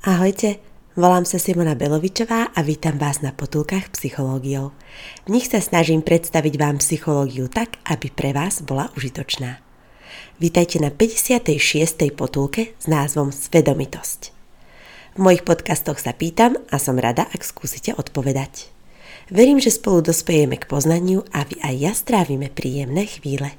Ahojte, volám sa Simona Belovičová a vítam vás na potulkách psychológiou. V nich sa snažím predstaviť vám psychológiu tak, aby pre vás bola užitočná. Vítajte na 56. potulke s názvom Svedomitosť. V mojich podcastoch sa pýtam a som rada, ak skúsite odpovedať. Verím, že spolu dospejeme k poznaniu a vy aj ja strávime príjemné chvíle.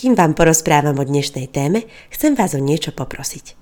Kým vám porozprávam o dnešnej téme, chcem vás o niečo poprosiť –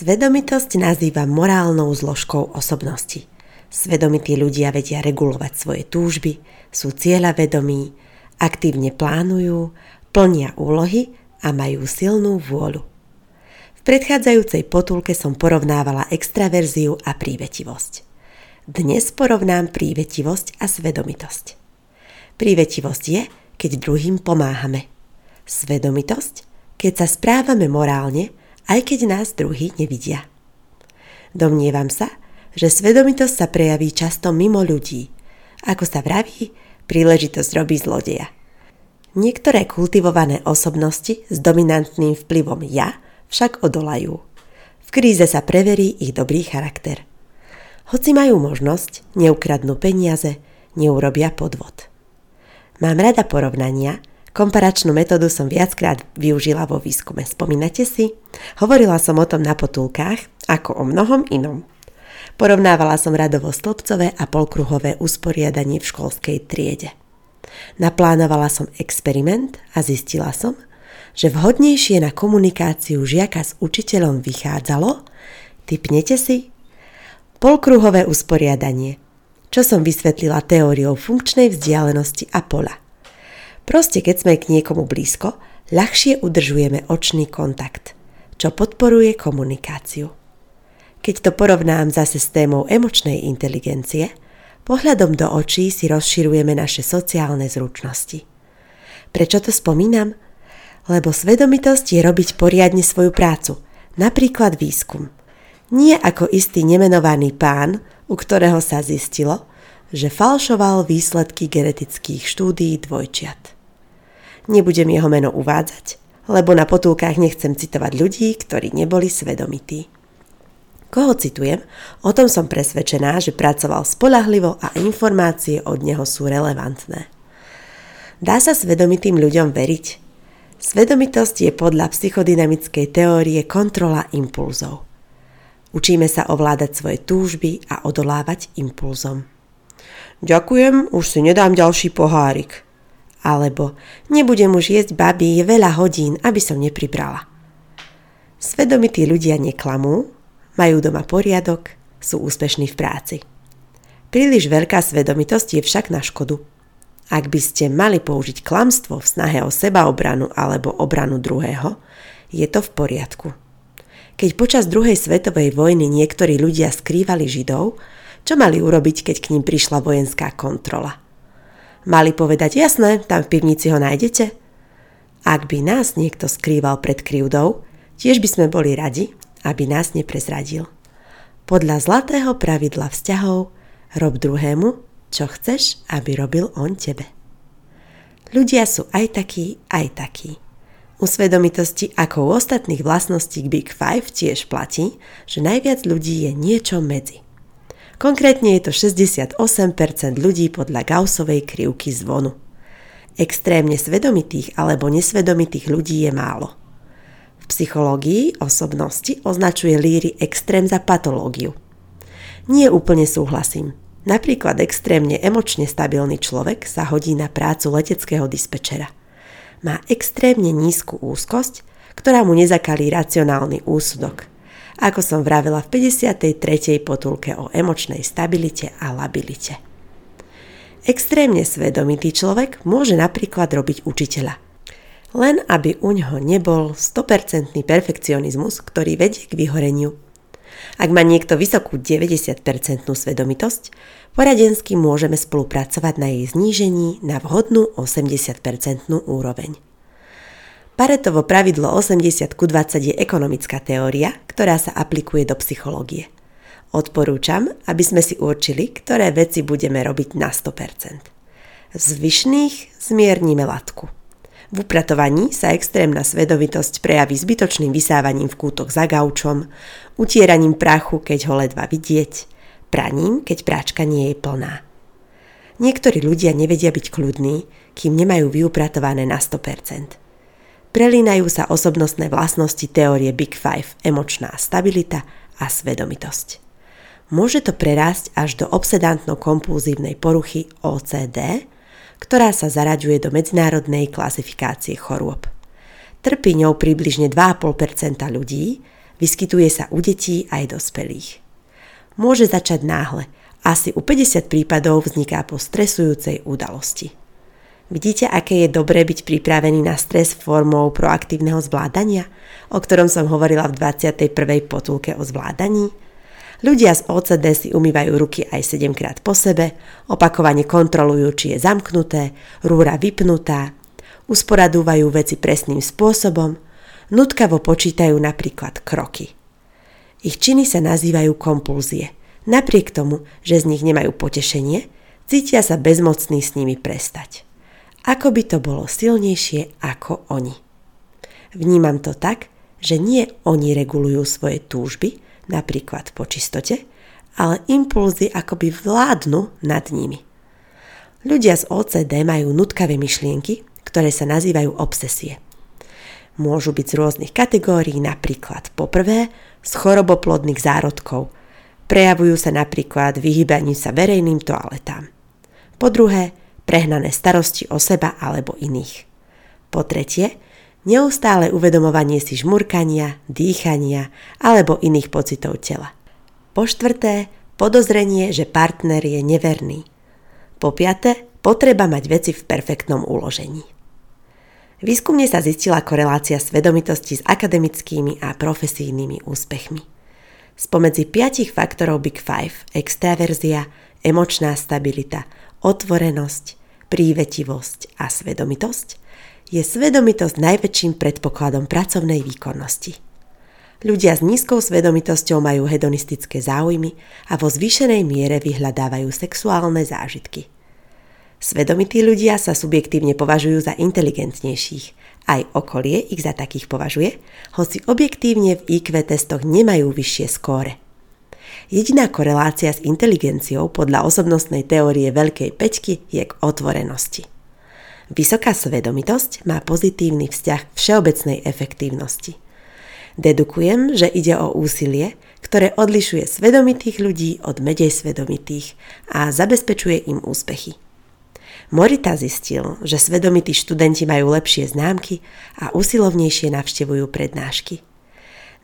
Svedomitosť nazýva morálnou zložkou osobnosti. Svedomití ľudia vedia regulovať svoje túžby, sú cieľavedomí, aktívne plánujú, plnia úlohy a majú silnú vôľu. V predchádzajúcej potulke som porovnávala extraverziu a prívetivosť. Dnes porovnám prívetivosť a svedomitosť. Prívetivosť je, keď druhým pomáhame. Svedomitosť, keď sa správame morálne aj keď nás druhí nevidia. Domnievam sa, že svedomitosť sa prejaví často mimo ľudí. Ako sa vraví, príležitosť robí zlodeja. Niektoré kultivované osobnosti s dominantným vplyvom ja však odolajú. V kríze sa preverí ich dobrý charakter. Hoci majú možnosť, neukradnú peniaze, neurobia podvod. Mám rada porovnania, Komparačnú metódu som viackrát využila vo výskume. Spomínate si? Hovorila som o tom na potulkách, ako o mnohom inom. Porovnávala som radovo stĺpcové a polkruhové usporiadanie v školskej triede. Naplánovala som experiment a zistila som, že vhodnejšie na komunikáciu žiaka s učiteľom vychádzalo, typnete si, polkruhové usporiadanie, čo som vysvetlila teóriou funkčnej vzdialenosti a pola – Proste keď sme k niekomu blízko, ľahšie udržujeme očný kontakt, čo podporuje komunikáciu. Keď to porovnám zase s témou emočnej inteligencie, pohľadom do očí si rozširujeme naše sociálne zručnosti. Prečo to spomínam? Lebo svedomitosť je robiť poriadne svoju prácu, napríklad výskum. Nie ako istý nemenovaný pán, u ktorého sa zistilo, že falšoval výsledky genetických štúdií dvojčiat. Nebudem jeho meno uvádzať, lebo na potulkách nechcem citovať ľudí, ktorí neboli svedomití. Koho citujem? O tom som presvedčená, že pracoval spolahlivo a informácie od neho sú relevantné. Dá sa svedomitým ľuďom veriť? Svedomitosť je podľa psychodynamickej teórie kontrola impulzov. Učíme sa ovládať svoje túžby a odolávať impulzom. Ďakujem, už si nedám ďalší pohárik, alebo nebudem už jesť babi veľa hodín, aby som nepribrala. Svedomití ľudia neklamú, majú doma poriadok, sú úspešní v práci. Príliš veľká svedomitosť je však na škodu. Ak by ste mali použiť klamstvo v snahe o sebaobranu alebo obranu druhého, je to v poriadku. Keď počas druhej svetovej vojny niektorí ľudia skrývali Židov, čo mali urobiť, keď k ním prišla vojenská kontrola – Mali povedať, jasné, tam v pivnici ho nájdete. Ak by nás niekto skrýval pred krivdou, tiež by sme boli radi, aby nás neprezradil. Podľa zlatého pravidla vzťahov rob druhému, čo chceš, aby robil on tebe. Ľudia sú aj takí, aj takí. U svedomitosti ako u ostatných vlastností Big Five tiež platí, že najviac ľudí je niečo medzi. Konkrétne je to 68% ľudí podľa Gaussovej krivky zvonu. Extrémne svedomitých alebo nesvedomitých ľudí je málo. V psychológii osobnosti označuje líry extrém za patológiu. Nie úplne súhlasím. Napríklad extrémne emočne stabilný človek sa hodí na prácu leteckého dispečera. Má extrémne nízku úzkosť, ktorá mu nezakalí racionálny úsudok – ako som vravela v 53. potulke o emočnej stabilite a labilite. Extrémne svedomitý človek môže napríklad robiť učiteľa. len aby u ňoho nebol 100% perfekcionizmus, ktorý vedie k vyhoreniu. Ak má niekto vysokú 90% svedomitosť, poradensky môžeme spolupracovať na jej znížení na vhodnú 80% úroveň. Paretovo pravidlo 80 ku 20 je ekonomická teória, ktorá sa aplikuje do psychológie. Odporúčam, aby sme si určili, ktoré veci budeme robiť na 100%. V zvyšných zmiernime latku. V upratovaní sa extrémna svedomitosť prejaví zbytočným vysávaním v kútoch za gaučom, utieraním prachu, keď ho ledva vidieť, praním, keď práčka nie je plná. Niektorí ľudia nevedia byť kľudní, kým nemajú vyupratované na 100%. Prelínajú sa osobnostné vlastnosti teórie Big Five, emočná stabilita a svedomitosť. Môže to prerásť až do obsedantno-kompulzívnej poruchy OCD, ktorá sa zaraďuje do medzinárodnej klasifikácie chorôb. Trpí ňou približne 2,5% ľudí, vyskytuje sa u detí aj dospelých. Môže začať náhle, asi u 50 prípadov vzniká po stresujúcej udalosti. Vidíte, aké je dobré byť pripravený na stres formou proaktívneho zvládania, o ktorom som hovorila v 21. potulke o zvládaní? Ľudia z OCD si umývajú ruky aj 7 krát po sebe, opakovane kontrolujú, či je zamknuté, rúra vypnutá, usporadúvajú veci presným spôsobom, nutkavo počítajú napríklad kroky. Ich činy sa nazývajú kompulzie. Napriek tomu, že z nich nemajú potešenie, cítia sa bezmocní s nimi prestať. Ako by to bolo silnejšie ako oni. Vnímam to tak, že nie oni regulujú svoje túžby, napríklad po čistote, ale impulzy akoby vládnu nad nimi. Ľudia z OCD majú nutkavé myšlienky, ktoré sa nazývajú obsesie. Môžu byť z rôznych kategórií, napríklad poprvé z choroboplodných zárodkov. Prejavujú sa napríklad vyhýbaním sa verejným toaletám. Po druhé, prehnané starosti o seba alebo iných. Po tretie, neustále uvedomovanie si žmurkania, dýchania alebo iných pocitov tela. Po štvrté, podozrenie, že partner je neverný. Po piaté, potreba mať veci v perfektnom uložení. Výskumne sa zistila korelácia svedomitosti s akademickými a profesijnými úspechmi. Spomedzi piatich faktorov Big Five – extraverzia, emočná stabilita, otvorenosť, prívetivosť a svedomitosť je svedomitosť najväčším predpokladom pracovnej výkonnosti. Ľudia s nízkou svedomitosťou majú hedonistické záujmy a vo zvýšenej miere vyhľadávajú sexuálne zážitky. Svedomití ľudia sa subjektívne považujú za inteligentnejších, aj okolie ich za takých považuje, hoci objektívne v IQ testoch nemajú vyššie skóre. Jediná korelácia s inteligenciou podľa osobnostnej teórie Veľkej peťky je k otvorenosti. Vysoká svedomitosť má pozitívny vzťah k všeobecnej efektívnosti. Dedukujem, že ide o úsilie, ktoré odlišuje svedomitých ľudí od menej svedomitých a zabezpečuje im úspechy. Morita zistil, že svedomití študenti majú lepšie známky a usilovnejšie navštevujú prednášky.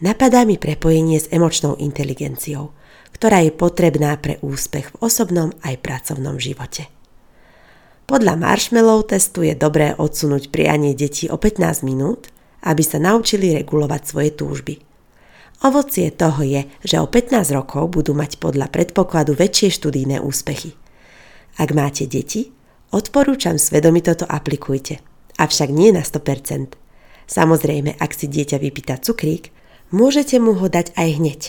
Napadá mi prepojenie s emočnou inteligenciou, ktorá je potrebná pre úspech v osobnom aj pracovnom živote. Podľa marshmallow testu je dobré odsunúť prianie detí o 15 minút, aby sa naučili regulovať svoje túžby. Ovocie toho je, že o 15 rokov budú mať podľa predpokladu väčšie študijné úspechy. Ak máte deti, odporúčam svedomito to aplikujte, avšak nie na 100%. Samozrejme, ak si dieťa vypýta cukrík, môžete mu ho dať aj hneď.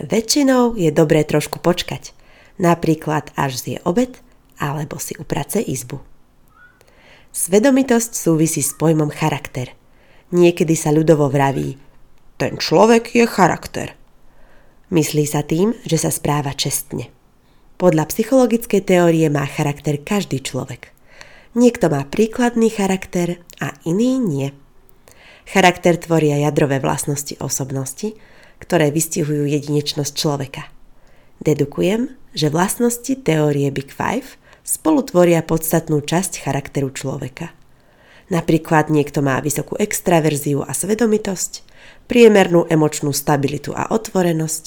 Väčšinou je dobré trošku počkať, napríklad až zje obed alebo si uprace izbu. Svedomitosť súvisí s pojmom charakter. Niekedy sa ľudovo vraví, ten človek je charakter. Myslí sa tým, že sa správa čestne. Podľa psychologickej teórie má charakter každý človek. Niekto má príkladný charakter a iný nie. Charakter tvoria jadrové vlastnosti osobnosti, ktoré vystihujú jedinečnosť človeka. Dedukujem, že vlastnosti teórie Big Five spolu tvoria podstatnú časť charakteru človeka. Napríklad niekto má vysokú extraverziu a svedomitosť, priemernú emočnú stabilitu a otvorenosť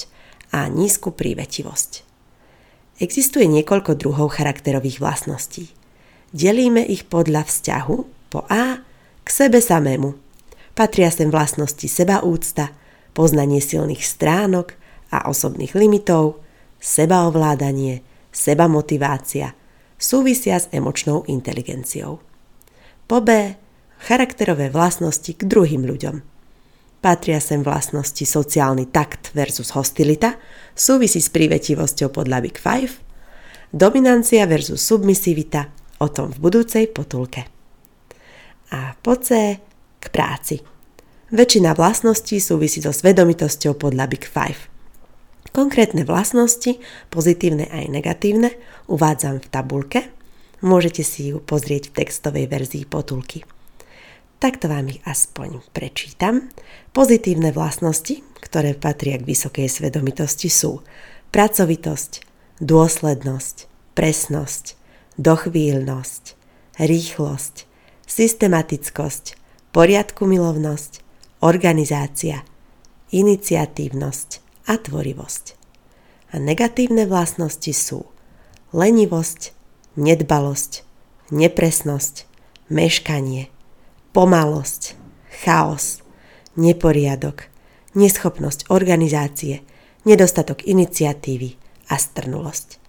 a nízku prívetivosť. Existuje niekoľko druhov charakterových vlastností. Delíme ich podľa vzťahu po A K sebe samému. Patria sem vlastnosti sebaúcta, poznanie silných stránok a osobných limitov, sebaovládanie, sebamotivácia, súvisia s emočnou inteligenciou. Po B. Charakterové vlastnosti k druhým ľuďom. Patria sem vlastnosti sociálny takt versus hostilita, súvisí s prívetivosťou podľa Big Five, dominancia versus submisivita, o tom v budúcej potulke. A po C k práci. Väčšina vlastností súvisí so svedomitosťou podľa Big Five. Konkrétne vlastnosti, pozitívne aj negatívne, uvádzam v tabulke. Môžete si ju pozrieť v textovej verzii potulky. Takto vám ich aspoň prečítam. Pozitívne vlastnosti, ktoré patria k vysokej svedomitosti sú pracovitosť, dôslednosť, presnosť, dochvíľnosť, rýchlosť, systematickosť, poriadku milovnosť, organizácia, iniciatívnosť, a tvorivosť. A negatívne vlastnosti sú lenivosť, nedbalosť, nepresnosť, meškanie, pomalosť, chaos, neporiadok, neschopnosť organizácie, nedostatok iniciatívy a strnulosť.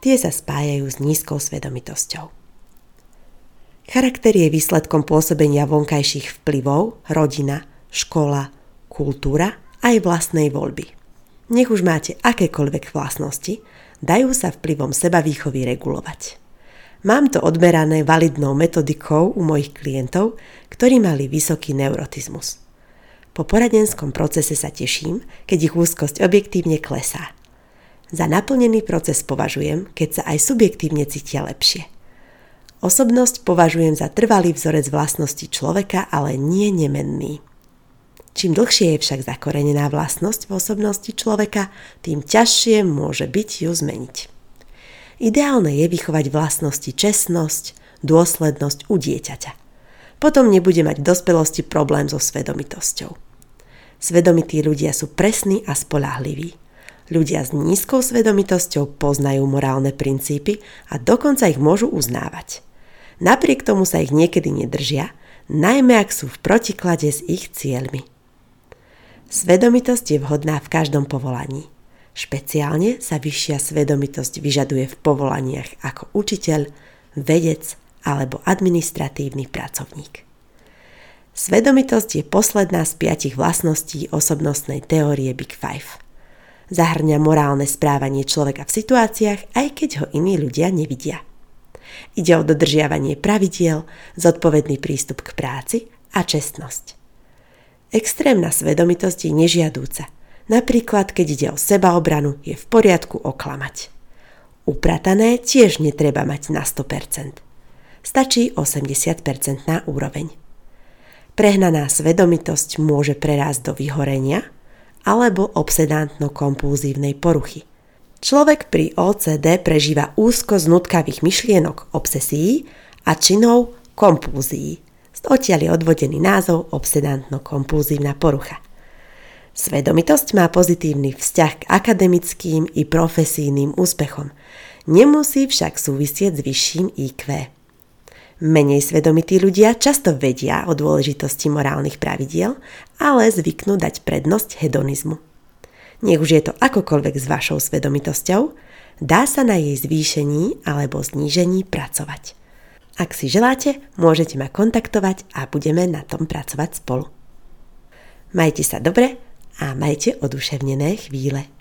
Tie sa spájajú s nízkou svedomitosťou. Charakter je výsledkom pôsobenia vonkajších vplyvov, rodina, škola, kultúra aj vlastnej voľby nech už máte akékoľvek vlastnosti, dajú sa vplyvom seba výchovy regulovať. Mám to odmerané validnou metodikou u mojich klientov, ktorí mali vysoký neurotizmus. Po poradenskom procese sa teším, keď ich úzkosť objektívne klesá. Za naplnený proces považujem, keď sa aj subjektívne cítia lepšie. Osobnosť považujem za trvalý vzorec vlastnosti človeka, ale nie nemenný. Čím dlhšie je však zakorenená vlastnosť v osobnosti človeka, tým ťažšie môže byť ju zmeniť. Ideálne je vychovať vlastnosti čestnosť, dôslednosť u dieťaťa. Potom nebude mať v dospelosti problém so svedomitosťou. Svedomití ľudia sú presní a spolahliví. Ľudia s nízkou svedomitosťou poznajú morálne princípy a dokonca ich môžu uznávať. Napriek tomu sa ich niekedy nedržia, najmä ak sú v protiklade s ich cieľmi. Svedomitosť je vhodná v každom povolaní. Špeciálne sa vyššia svedomitosť vyžaduje v povolaniach ako učiteľ, vedec alebo administratívny pracovník. Svedomitosť je posledná z piatich vlastností osobnostnej teórie Big Five. Zahrňa morálne správanie človeka v situáciách, aj keď ho iní ľudia nevidia. Ide o dodržiavanie pravidiel, zodpovedný prístup k práci a čestnosť. Extrémna svedomitosť je nežiadúca. Napríklad, keď ide o sebaobranu, je v poriadku oklamať. Upratané tiež netreba mať na 100%. Stačí 80% na úroveň. Prehnaná svedomitosť môže prerásť do vyhorenia alebo obsedantno-kompulzívnej poruchy. Človek pri OCD prežíva úzko znutkavých myšlienok obsesií a činov kompulzií Odtiaľ je odvodený názov obsedantno-kompulzívna porucha. Svedomitosť má pozitívny vzťah k akademickým i profesijným úspechom. Nemusí však súvisieť s vyšším IQ. Menej svedomití ľudia často vedia o dôležitosti morálnych pravidiel, ale zvyknú dať prednosť hedonizmu. Nech už je to akokoľvek s vašou svedomitosťou, dá sa na jej zvýšení alebo znížení pracovať. Ak si želáte, môžete ma kontaktovať a budeme na tom pracovať spolu. Majte sa dobre a majte oduševnené chvíle.